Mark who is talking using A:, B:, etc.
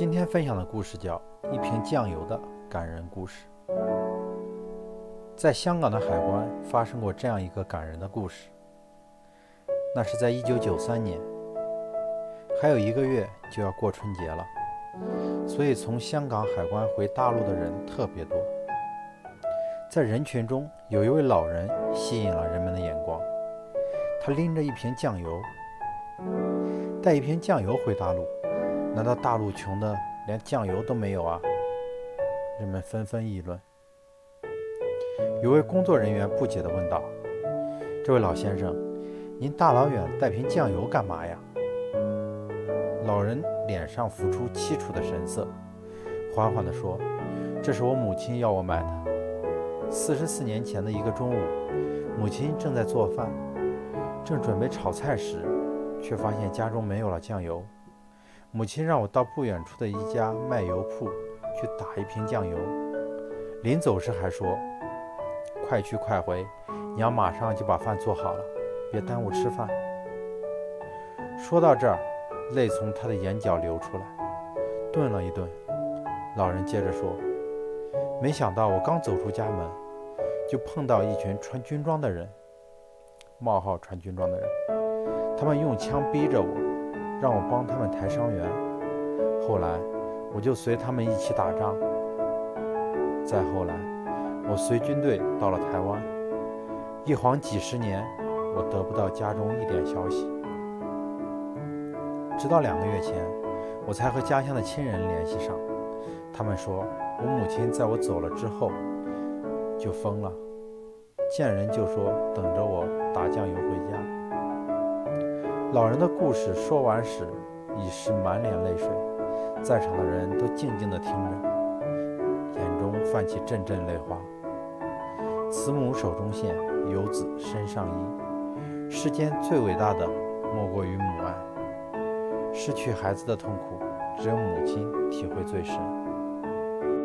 A: 今天分享的故事叫《一瓶酱油的感人故事》。在香港的海关发生过这样一个感人的故事。那是在1993年，还有一个月就要过春节了，所以从香港海关回大陆的人特别多。在人群中，有一位老人吸引了人们的眼光，他拎着一瓶酱油，带一瓶酱油回大陆。难道大陆穷的连酱油都没有啊？人们纷纷议论。有位工作人员不解地问道：“这位老先生，您大老远带瓶酱油干嘛呀？”老人脸上浮出凄楚的神色，缓缓地说：“这是我母亲要我买的。四十四年前的一个中午，母亲正在做饭，正准备炒菜时，却发现家中没有了酱油。”母亲让我到不远处的一家卖油铺去打一瓶酱油，临走时还说：“快去快回，娘马上就把饭做好了，别耽误吃饭。”说到这儿，泪从他的眼角流出来。顿了一顿，老人接着说：“没想到我刚走出家门，就碰到一群穿军装的人，冒号穿军装的人，他们用枪逼着我。”让我帮他们抬伤员，后来我就随他们一起打仗。再后来，我随军队到了台湾，一晃几十年，我得不到家中一点消息。直到两个月前，我才和家乡的亲人联系上，他们说我母亲在我走了之后就疯了，见人就说等着我打酱油回家。老人的故事说完时，已是满脸泪水，在场的人都静静地听着，眼中泛起阵阵泪花。慈母手中线，游子身上衣。世间最伟大的，莫过于母爱。失去孩子的痛苦，只有母亲体会最深。